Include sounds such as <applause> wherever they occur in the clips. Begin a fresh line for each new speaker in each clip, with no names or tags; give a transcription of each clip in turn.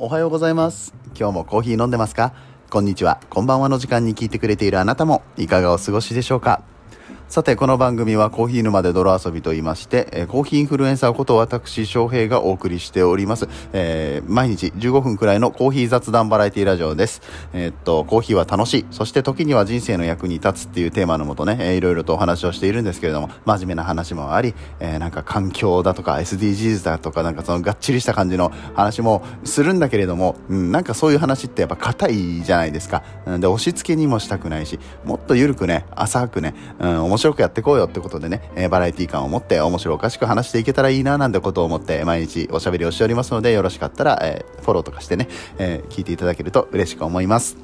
おはようございます。今日もコーヒー飲んでますか？こんにちは。こんばんはの時間に聞いてくれているあなたもいかがお過ごしでしょうか？さて、この番組はコーヒー沼で泥遊びと言いまして、えーコーヒーインフルエンサーこと私、翔平がお送りしております。えー毎日15分くらいのコーヒー雑談バラエティラジオです。えーっと、コーヒーは楽しい。そして時には人生の役に立つっていうテーマのもとね、えーいろいろとお話をしているんですけれども、真面目な話もあり、えーなんか環境だとか SDGs だとか、なんかそのがっちりした感じの話もするんだけれども、うん、なんかそういう話ってやっぱ硬いじゃないですか。で、押し付けにもしたくないし、もっと緩くね、浅くね、うん、面白くやっていこうよってことでね、えーバラエティ感を持って面白おかしく話していけたらいいななんてことを思って毎日おしゃべりをしておりますので、よろしかったら、えーフォローとかしてね、えー聞いていただけると嬉しく思います。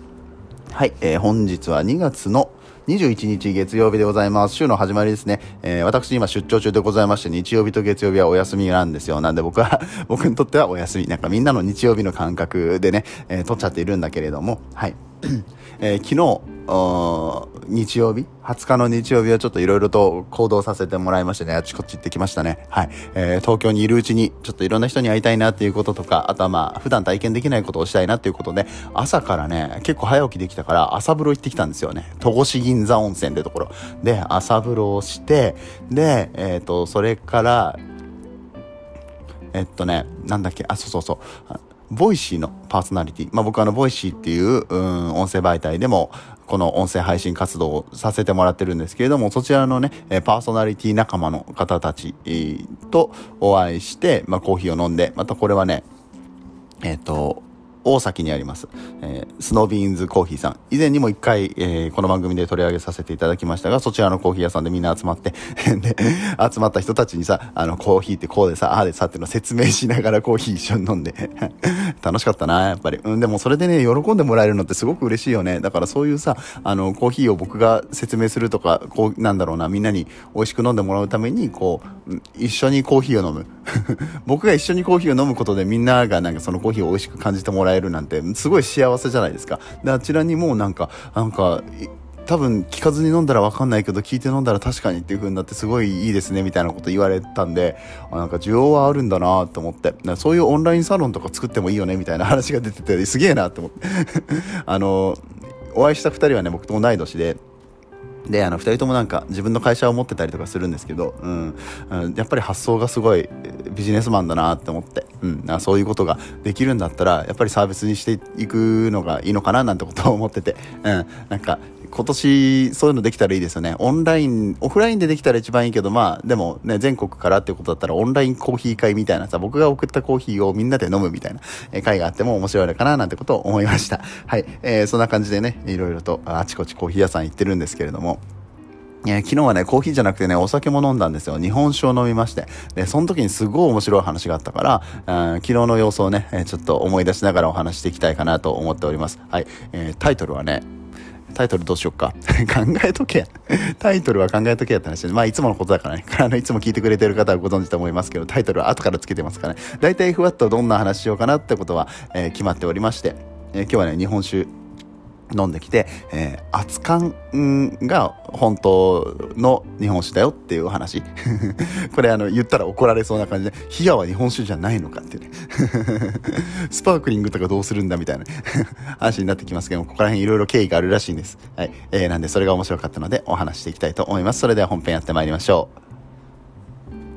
はい、えー本日は2月の21日月曜日でございます。週の始まりですね。えー私今出張中でございまして、日曜日と月曜日はお休みなんですよ。なんで僕は、僕にとってはお休み。なんかみんなの日曜日の感覚でね、えー取っちゃっているんだけれども、はい。<clears throat> えー昨日、日曜日 ?20 日の日曜日はちょっといろいろと行動させてもらいましてね、あちこち行ってきましたね。はい。えー東京にいるうちに、ちょっといろんな人に会いたいなっていうこととか、あとはまあ、普段体験できないことをしたいなっていうことで、朝からね、結構早起きできたから、朝風呂行ってきたんですよね。戸越銀座温泉ってところ。で、朝風呂をして、で、えっ、と、それから、えっとね、なんだっけ、あ、そうそうそう。 Voicy のパーソナリティ。まあ僕はあの、 Voicy っていう、うん、音声媒体でも、この音声配信活動をさせてもらってるんですけれども、そちらのね、パーソナリティ仲間の方たちとお会いして、まあコーヒーを飲んで、またこれはね、えっ、と、大崎にあります、えースノービーンズコーヒーさん。以前にも一回、えーこの番組で取り上げさせていただきましたが、そちらのコーヒー屋さんでみんな集まって、<laughs> で、集まった人たちにさ、あの、コーヒーってこうでさ、ああでさっていうのを説明しながらコーヒー一緒に飲んで、<laughs> 楽しかったな、やっぱり。うん、でもそれでね、喜んでもらえるのってすごく嬉しいよね。だからそういうさ、あの、コーヒーを僕が説明するとか、こう、なんだろうな、みんなに美味しく飲んでもらうために、こう、一緒にコーヒーを飲む。<laughs> 僕が一緒にコーヒーを飲むことでみんながなんかそのコーヒーを美味しく感じてもらえるなんて、すごい幸せじゃないですか。で、あちらにもうなんか、なんか、多分聞かずに飲んだら分かんないけど聞いて飲んだら確かにっていう風になってすごいいいですねみたいなこと言われたんであなんか需要はあるんだなと思って。そういうオンラインサロンとか作ってもいいよねみたいな話が出ててすげえなと思って。<laughs> あのお会いした2人はね僕と同い年で。であの2人ともなんか自分の会社を持ってたりとかするんですけど、うん。やっぱり発想がすごいビジネスマンだなって思って、うん、そういうことができるんだったらやっぱりサービスにしていくのがいいのかななんてことを思ってて、うん、なんか今年そういうのできたらいいですよね。オンラインオフラインでできたら一番いいけどまあでもね全国からってことだったらオンラインコーヒー会みたいなさ僕が送ったコーヒーをみんなで飲むみたいな会があっても面白いのかななんてことを思いました。はい、えーそんな感じでねいろいろとあちこちコーヒー屋さん行ってるんですけれども。えー昨日はね、コーヒーじゃなくてね、お酒も飲んだんですよ。日本酒を飲みまして。で、その時にすごい面白い話があったから、あー昨日の様子をね、えーちょっと思い出しながらお話していきたいかなと思っております。はい。えータイトルはね、タイトルどうしよっか。<laughs> 考えとけ。タイトルは考えとけやって話で。まあ、いつものことだからね。<laughs> あの、いつも聞いてくれてる方はご存知と思いますけど、タイトルは後からつけてますからね。大体ふわっとどんな話しようかなってことは、え決まっておりまして、え今日はね、日本酒、飲んできて、えー、熱燗が本当の日本酒だよっていう話。<laughs> これあの言ったら怒られそうな感じで、冷やは日本酒じゃないのかっていうね。<laughs> スパークリングとかどうするんだみたいな <laughs> 話になってきますけども、ここら辺いろいろ経緯があるらしいんです。はい。えー、なんでそれが面白かったのでお話していきたいと思います。それでは本編やってまいりましょう。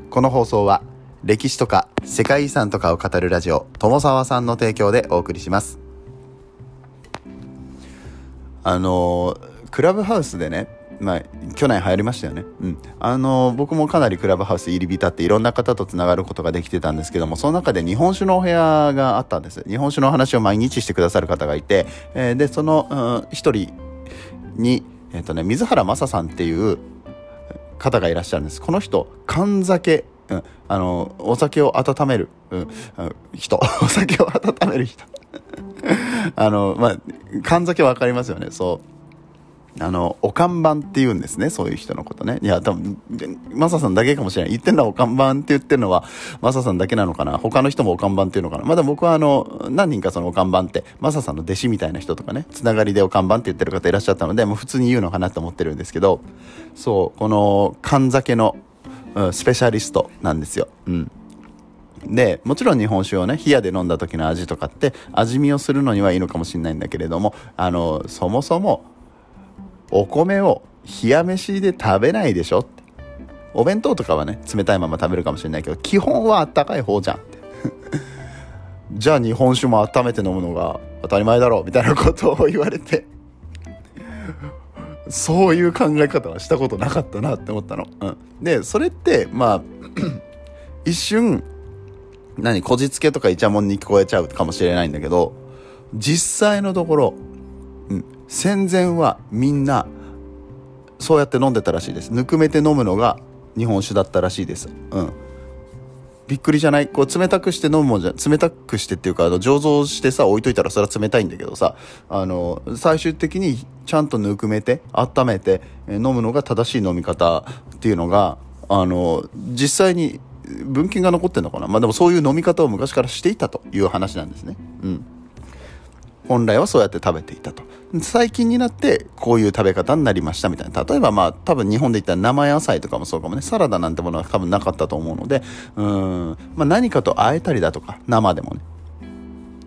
この放送は歴史とか世界遺産とかを語るラジオ、友沢さんの提供でお送りします。あのクラブハウスでね、まあ、去年流行りましたよね。うん。あの僕もかなりクラブハウス入り浸っていろんな方とつながることができてたんですけども、その中で日本酒のお部屋があったんです。日本酒の話を毎日してくださる方がいて、えーで、その、うん人に、えっ、とね、水原正さんっていう方がいらっしゃるんです。この人、缶酒、うん、あの、お酒を温める、うん人、<laughs> お酒を温める人。<laughs> あの、まあ、缶酒わかりますよね、そう。あの、お看板って言うんですね、そういう人のことね。いや、多分、マサさんだけかもしれない。言ってんのはお看板って言ってるのは、マサさんだけなのかな他の人もお看板っていうのかなまだ僕はあの、何人かそのお看板って、マサさんの弟子みたいな人とかね、つながりでお看板って言ってる方いらっしゃったので、もう普通に言うのかなと思ってるんですけど、そう、この、缶酒の、うんスペシャリストなんですよ。うん。で、もちろん日本酒をね、冷やで飲んだ時の味とかって味見をするのにはいいのかもしれないんだけれども、あの、そもそもお米を冷や飯で食べないでしょって。お弁当とかはね、冷たいまま食べるかもしれないけど、基本はあったかい方じゃんって。<laughs> じゃあ日本酒も温めて飲むのが当たり前だろうみたいなことを言われてそういう考え方はしたことなかったなって思ったの。うん、で、それって、まあ <clears throat> 一瞬、何、こじつけとかイチャモンに聞こえちゃうかもしれないんだけど、実際のところ、うん、戦前はみんな、そうやって飲んでたらしいです。ぬくめて飲むのが日本酒だったらしいです。うん。びっくりじゃない？こう冷たくして飲むもんじゃ冷たくしてっていうかあの醸造してさ置いといたらそれは冷たいんだけどさあの最終的にちゃんとぬくめて温めて飲むのが正しい飲み方っていうのがあの実際に文献が残ってんのかな？まあでもそういう飲み方を昔からしていたという話なんですね。うん本来はそうやって食べていたと。最近になってこういう食べ方になりましたみたいな。例えばまあ多分日本で言ったら生野菜とかもそうかもね。サラダなんてものは多分なかったと思うので、うん、まあ何かと和えたりだとか、生でもね。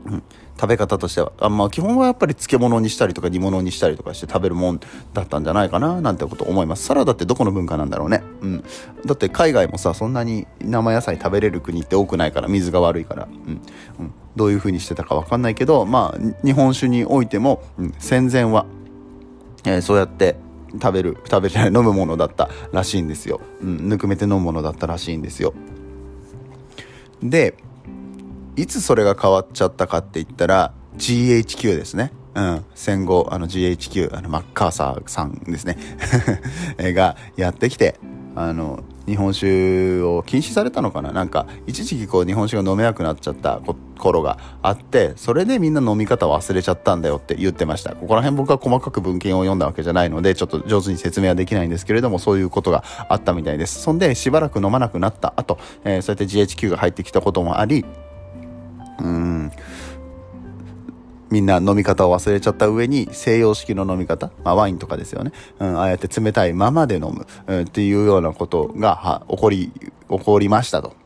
うん。食べ方としてはあ、まあ、基本はやっぱり漬物にしたりとか煮物にしたりとかして食べるもんだったんじゃないかななんてこと思います。サラダってどこの文化なんだろうね、うん、だって海外もさそんなに生野菜食べれる国って多くないから水が悪いから、うん。うん、どういう風にしてたか分かんないけどまあ日本酒においても、うん、戦前は、えー、そうやって食べる食べれない飲むものだったらしいんですよ、うん、ぬくめて飲むものだったらしいんですよ。でいつそれが変わっちゃったかって言ったら GHQ ですね。うん、戦後、あの GHQ、あのマッカーサーさんですね <laughs> がやってきて、あの、日本酒を禁止されたのかな？なんか、一時期こう日本酒が飲めなくなっちゃった頃があって、それでみんな飲み方忘れちゃったんだよって言ってました。ここら辺僕は細かく文献を読んだわけじゃないので、ちょっと上手に説明はできないんですけれども、そういうことがあったみたいです。そんで、しばらく飲まなくなった後、えー、そうやって GHQ が入ってきたこともあり、うん。みんな飲み方を忘れちゃった上に西洋式の飲み方、まあ、ワインとかですよね、うん、ああやって冷たいままで飲む、うん、っていうようなことが起こり起こりましたと、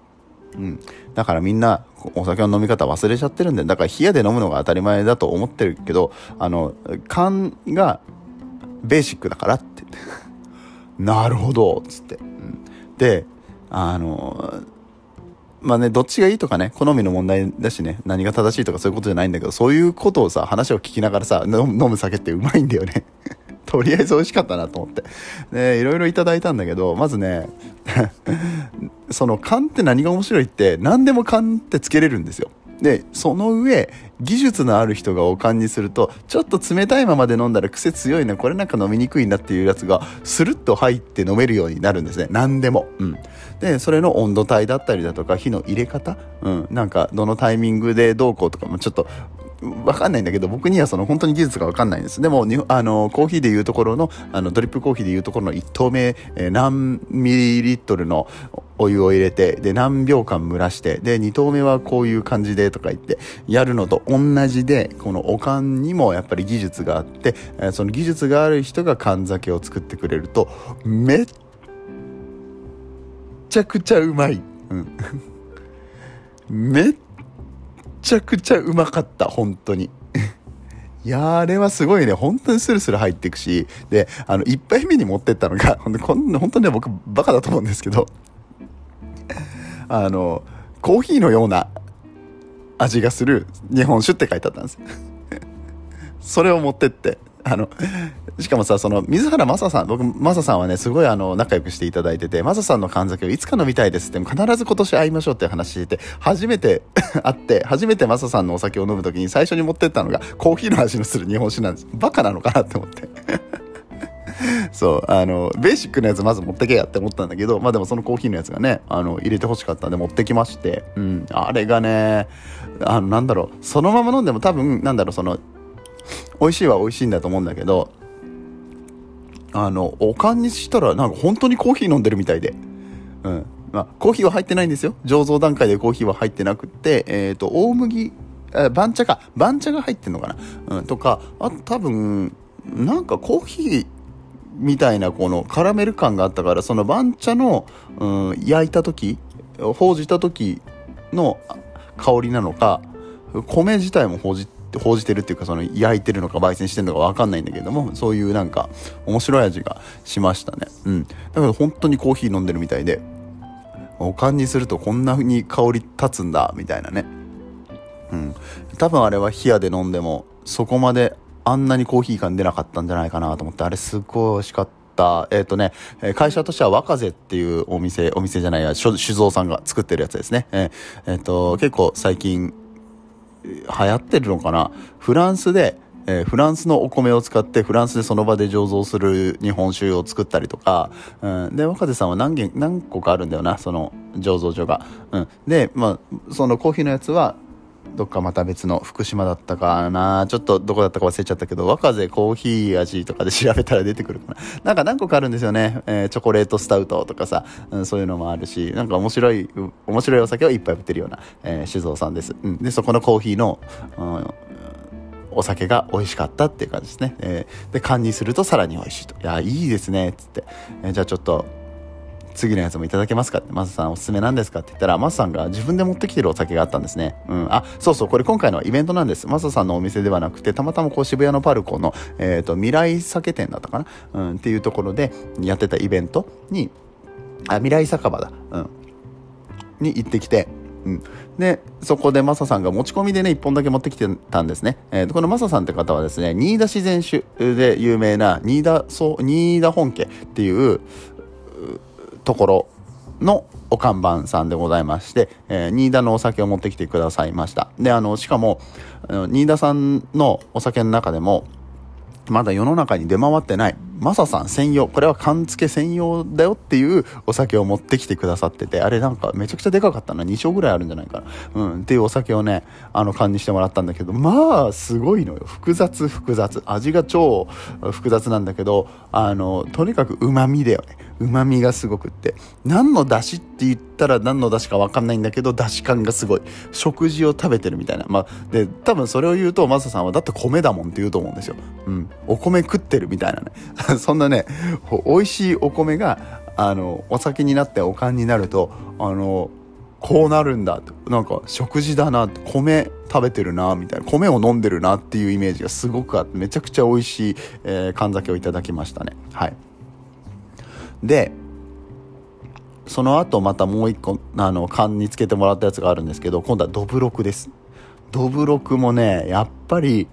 うん、だからみんなお酒の飲み方忘れちゃってるんでだから冷やで飲むのが当たり前だと思ってるけどあの缶がベーシックだからって。<laughs> なるほど。っつって、うん、であのまあね、どっちがいいとかね、好みの問題だしね、何が正しいとかそういうことじゃないんだけど、そういうことをさ、話を聞きながらさ、飲む酒ってうまいんだよね。<laughs> とりあえず美味しかったなと思って。で、いろいろいただいたんだけど、まずね、<laughs> その缶って何が面白いって、何でも缶ってつけれるんですよ。で、その上、技術のある人がおかんにすると、ちょっと冷たいままで飲んだら癖強いな、これなんか飲みにくいなっていうやつが、スルッと入って飲めるようになるんですね。何でも。うん。で、それの温度帯だったりだとか、火の入れ方、うん。なんか、どのタイミングでどうこうとかもちょっと、わかんないんだけど、僕にはその本当に技術がわかんないんです。でも、あの、コーヒーでいうところの、あの、ドリップコーヒーでいうところの1投目、えー、何ミリリットルのお湯を入れて、で、何秒間蒸らして、で、2投目はこういう感じでとか言って、やるのと同じで、このおかんにもやっぱり技術があって、えー、その技術がある人が缶酒を作ってくれると、めっちゃくちゃうまい。うん。<laughs> めっちゃくちゃうまかった、本当に。<laughs> いやあれはすごいね、本当にスルスル入っていくし、で、あの、一杯目に持ってったのが、<laughs> ほんで、こん本当にね、僕、バカだと思うんですけど、<laughs> あの、コーヒーのような味がする日本酒って書いてあったんです。それを持ってって、あの、しかもさ、その、水原正ささん、僕、正ささんはね、すごいあの、仲良くしていただいてて、正ささんの神酒をいつか飲みたいですって、必ず今年会いましょうって話してて、初めて <laughs> 会って、初めて正さんのお酒を飲む時に最初に持ってったのが、コーヒーの味のする日本酒なんです。バカなのかなって思って。<laughs> そう、あの、ベーシックなやつまず持ってけやって思ったんだけど、まあでもそのコーヒーのやつがね、あの、入れて欲しかったんで持ってきまして、うん、あれがね、あの、なんだろう、そのまま飲んでも多分、なんだろう、その、美味しいは美味しいんだと思うんだけど、あの、おかんにしたら、なんか本当にコーヒー飲んでるみたいで。うん。まあ、コーヒーは入ってないんですよ。醸造段階でコーヒーは入ってなくて、えっ、ー、と、大麦、え番茶か。番茶が入ってんのかな。うん、とか、あと多分、なんかコーヒーみたいなこのカラメル感があったから、その番茶の、うん、焼いた時、ほうじた時の香りなのか米自体もほうじ報じてるっていうかその焼いてるのか焙煎してるのか分かんないんだけどもそういうなんか面白い味がしましたね。うん。だから本当にコーヒー飲んでるみたいでおかんにするとこんな風に香り立つんだみたいなね。うん。多分あれは冷やで飲んでもそこまであんなにコーヒー感出なかったんじゃないかなと思ってあれすっごい美味しかった。えっ、ー、とね、会社としては若瀬っていうお店、お店じゃないや、酒造さんが作ってるやつですね。えっ、ー、えー、と、結構最近流行ってるのかな？フランスで、えー、フランスのお米を使ってフランスでその場で醸造する日本酒を作ったりとか、うん、で若手さんは何軒何個かあるんだよなその醸造所が、うん、でまあそのコーヒーのやつはどっかまた別の福島だったかな。ちょっとどこだったか忘れちゃったけど若瀬コーヒー味とかで調べたら出てくるかな。なんか何個かあるんですよね、えー、チョコレートスタウトとかさ、うん、そういうのもあるし。なんか面白い面白いお酒をいっぱい売ってるような、えー、酒造さんです、うん、でそこのコーヒーの、うんお酒が美味しかったっていう感じですね。えー、で、缶にするとさらに美味しいと。いや、いいですね、つって。えー、じゃあちょっと、次のやつもいただけますか？って、マサさんおすすめなんですか？って言ったら、マサさんが自分で持ってきてるお酒があったんですね。うん。あ、そうそう、これ今回のイベントなんです。マサさんのお店ではなくて、たまたまこう渋谷のパルコの、えっ、ー、と、未来酒店だったかな？うん、っていうところでやってたイベントに、あ、未来酒場だ。うん。に行ってきて、うん、でそこでマサさんが持ち込みでね1本だけ持ってきてたんですね、えー、このマサさんって方はですね新田自然酒で有名な新田そう新田本家っていうところのお看板さんでございまして、えー、新田のお酒を持ってきてくださいました。で、あの、しかも、新田さんのお酒の中でも、まだ世の中に出回ってない、マサさん専用、これは缶付け専用だよっていうお酒を持ってきてくださってて、あれなんかめちゃくちゃでかかったな、2升ぐらいあるんじゃないかな。うん、っていうお酒をね、あの缶にしてもらったんだけど、まあ、すごいのよ。複雑複雑。味が超複雑なんだけど、あの、とにかく旨味だよね。旨味がすごくって。何の出汁って言ったら何の出汁かわかんないんだけど、出汁感がすごい。食事を食べてるみたいな。まあ、で、多分それを言うと、マサさんはだって米だもんって言うと思うんですよ。うん。お米食ってるみたいなね。<laughs> そんなね、美味しいお米が、あの、お酒になっておかんになると、あの、こうなるんだ。なんか、食事だな、米食べてるな、みたいな。米を飲んでるなっていうイメージがすごくあって、めちゃくちゃ美味しい、えー、缶酒をいただきましたね。はい。で、その後またもう一個、あの、缶につけてもらったやつがあるんですけど、今度はドブロクです。ドブロクもね、やっぱり、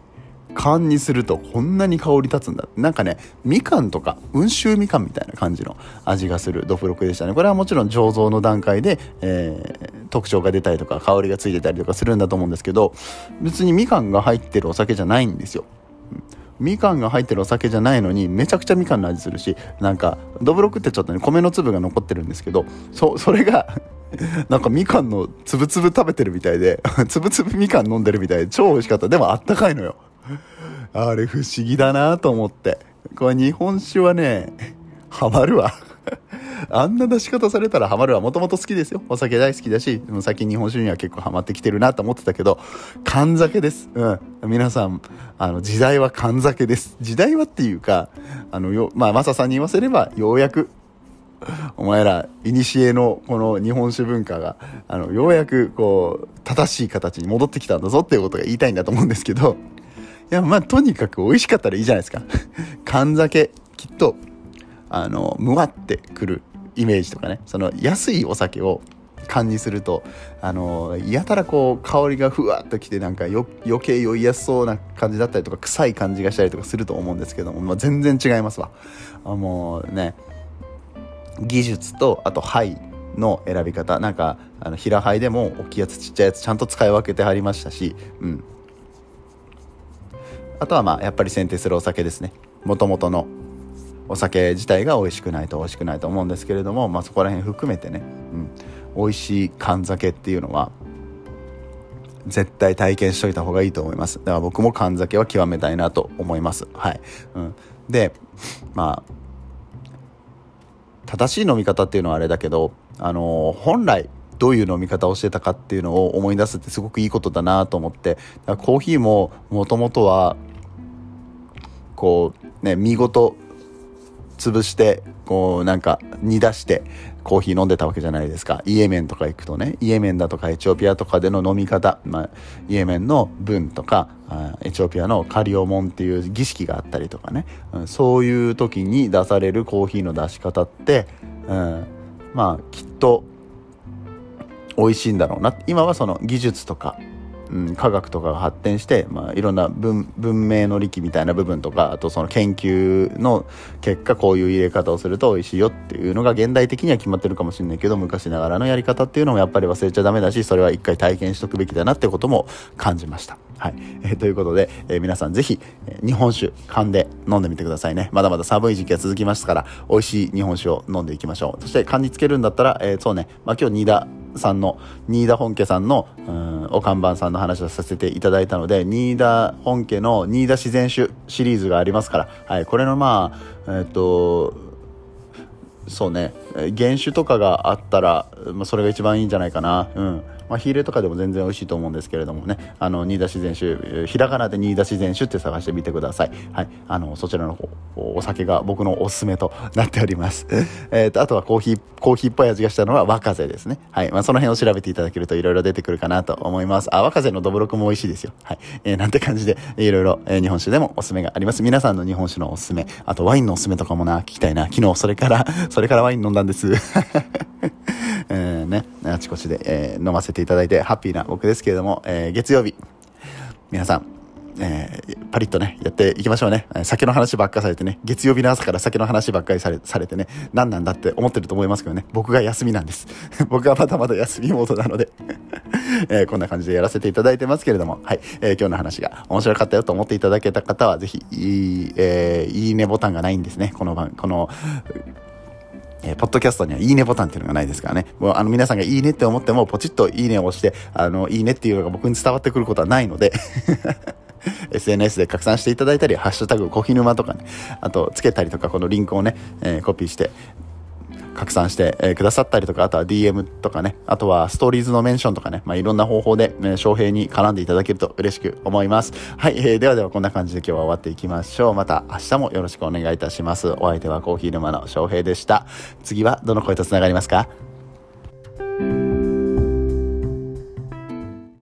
缶にするとこんなに香り立つんだ。なんかねみかんとか温州みかんみたいな感じの味がするドフロクでしたね。これはもちろん醸造の段階で、えー、特徴が出たりとか香りがついてたりとかするんだと思うんですけど別にみかんが入ってるお酒じゃないんですよ、うん。みかんが入ってるお酒じゃないのにめちゃくちゃみかんの味するしなんかどぶろくってちょっとね米の粒が残ってるんですけどそ <laughs> それがなんかみかんのつぶつぶ食べてるみたいで <laughs> つぶつぶみかん飲んでるみたいで超美味しかったでもあったかいのよあれ不思議だなと思って。これ日本酒はね、ハマるわ。あんな出し方されたらハマるわ。もともと好きですよ。お酒大好きだし、も最近日本酒には結構ハマってきてるなと思ってたけど、缶酒です。うん。皆さん、あの、時代は缶酒です。時代はっていうか、あの、よ、まあ、マサさんに言わせれば、ようやく、お前ら、古のこの日本酒文化が、あの、ようやく、こう、正しい形に戻ってきたんだぞっていうことが言いたいんだと思うんですけど、いや、まあ、とにかく美味しかったらいいじゃないですか。缶酒、きっと、あの、むわってくるイメージとかね、その安いお酒を缶にすると、あの、やたらこう、香りがふわっときて、なんか余計酔いやすそうな感じだったりとか、臭い感じがしたりとかすると思うんですけども、まあ、全然違いますわ。あもうね、技術と、あと、灰の選び方、なんか、あの、平灰でも大きいやつ、ちっちゃいやつ、ちゃんと使い分けてはりましたし、うん。あとはまあやっぱり選定するお酒ですねもともとのお酒自体が美味しくないと美味しくないと思うんですけれども、まあ、そこら辺含めてね、うん、美味しい缶酒っていうのは絶対体験しといた方がいいと思います。だから僕も缶酒は極めたいなと思います。はい、うん、でまあ正しい飲み方っていうのはあれだけどあのー、本来どういう飲み方をしてたかっていうのを思い出すってすごくいいことだなと思ってコーヒーももともとはこうね見事潰してこうなんか煮出してコーヒー飲んでたわけじゃないですか。イエメンとか行くとね。イエメンだとかエチオピアとかでの飲み方、まあ、イエメンの文とかエチオピアのカリオモンっていう儀式があったりとかね、うん、そういう時に出されるコーヒーの出し方って、うん、まあきっと美味しいんだろうな。今はその技術とかうん、科学とかが発展して、まあ、いろんな文明の利器みたいな部分とかあとその研究の結果こういう入れ方をすると美味しいよっていうのが現代的には決まってるかもしれないけど昔ながらのやり方っていうのもやっぱり忘れちゃダメだしそれは一回体験しとくべきだなってことも感じました。はい。えー、ということで、えー、皆さんぜひ、えー、日本酒、缶で飲んでみてくださいね。まだまだ寒い時期が続きますから、美味しい日本酒を飲んでいきましょう。そして、缶につけるんだったら、えそうね、まあ、今日、さんの、新田本家さんの、うん、お看板さんの話をさせていただいたので、新田本家の新田自然酒シリーズがありますから、はい、これのまあ、えっ、と、そうね、原酒とかがあったら、まあ、それが一番いいんじゃないかな。うん。まあ、火入れとかでも全然美味しいと思うんですけれどもね、あの、新田自然酒、ひらがなで新田自然酒って探してみてください。はい。あの、そちらの方、お酒が僕のおすすめとなっております。<laughs> えっと、あとはコーヒー、コーヒーっぽい味がしたのは若風ですね。はい。まあ、その辺を調べていただけるといろいろ出てくるかなと思います。あ、若風のどぶろくも美味しいですよ。はい。えー、なんて感じで、いろいろ、え、日本酒でもおすすめがあります。皆さんの日本酒のおすすめ、あとワインのおすすめとかもな、聞きたいな。昨日それから、それからワイン飲んだんです。<laughs> え、ね、あちこちで、えー、飲ませていただいてハッピーな僕ですけれども、えー、月曜日、皆さん、えー、パリッとね、やっていきましょうね。酒の話ばっかされてね、月曜日の朝から酒の話ばっかりされされてね、何なんだって思ってると思いますけどね、僕が休みなんです。<laughs> 僕はまだまだ休みモードなので <laughs> えー、こんな感じでやらせていただいてますけれども、はい、えー、今日の話が面白かったよと思っていただけた方は、ぜひ、いい、えー、いいねボタンがないんですね。この番、この、えー、ポッドキャストにはいいねボタンっていうのがないですからね。もうあの皆さんがいいねって思っても、ポチッといいねを押して、あの、いいねっていうのが僕に伝わってくることはないので <laughs> SNS で拡散していただいたり、ハッシュタグコヒヌマとかね、あとつけたりとか、このリンクをね、えー、コピーして、拡散して、え、くださったりとか、あとは DM とかね、あとはストーリーズのメンションとかね、まあ、いろんな方法で、ね、翔平に絡んでいただけると嬉しく思います。はい、えー、ではではこんな感じで今日は終わっていきましょう。また明日もよろしくお願いいたします。お相手はコーヒー沼の翔平でした。次はどの声と繋がりますか？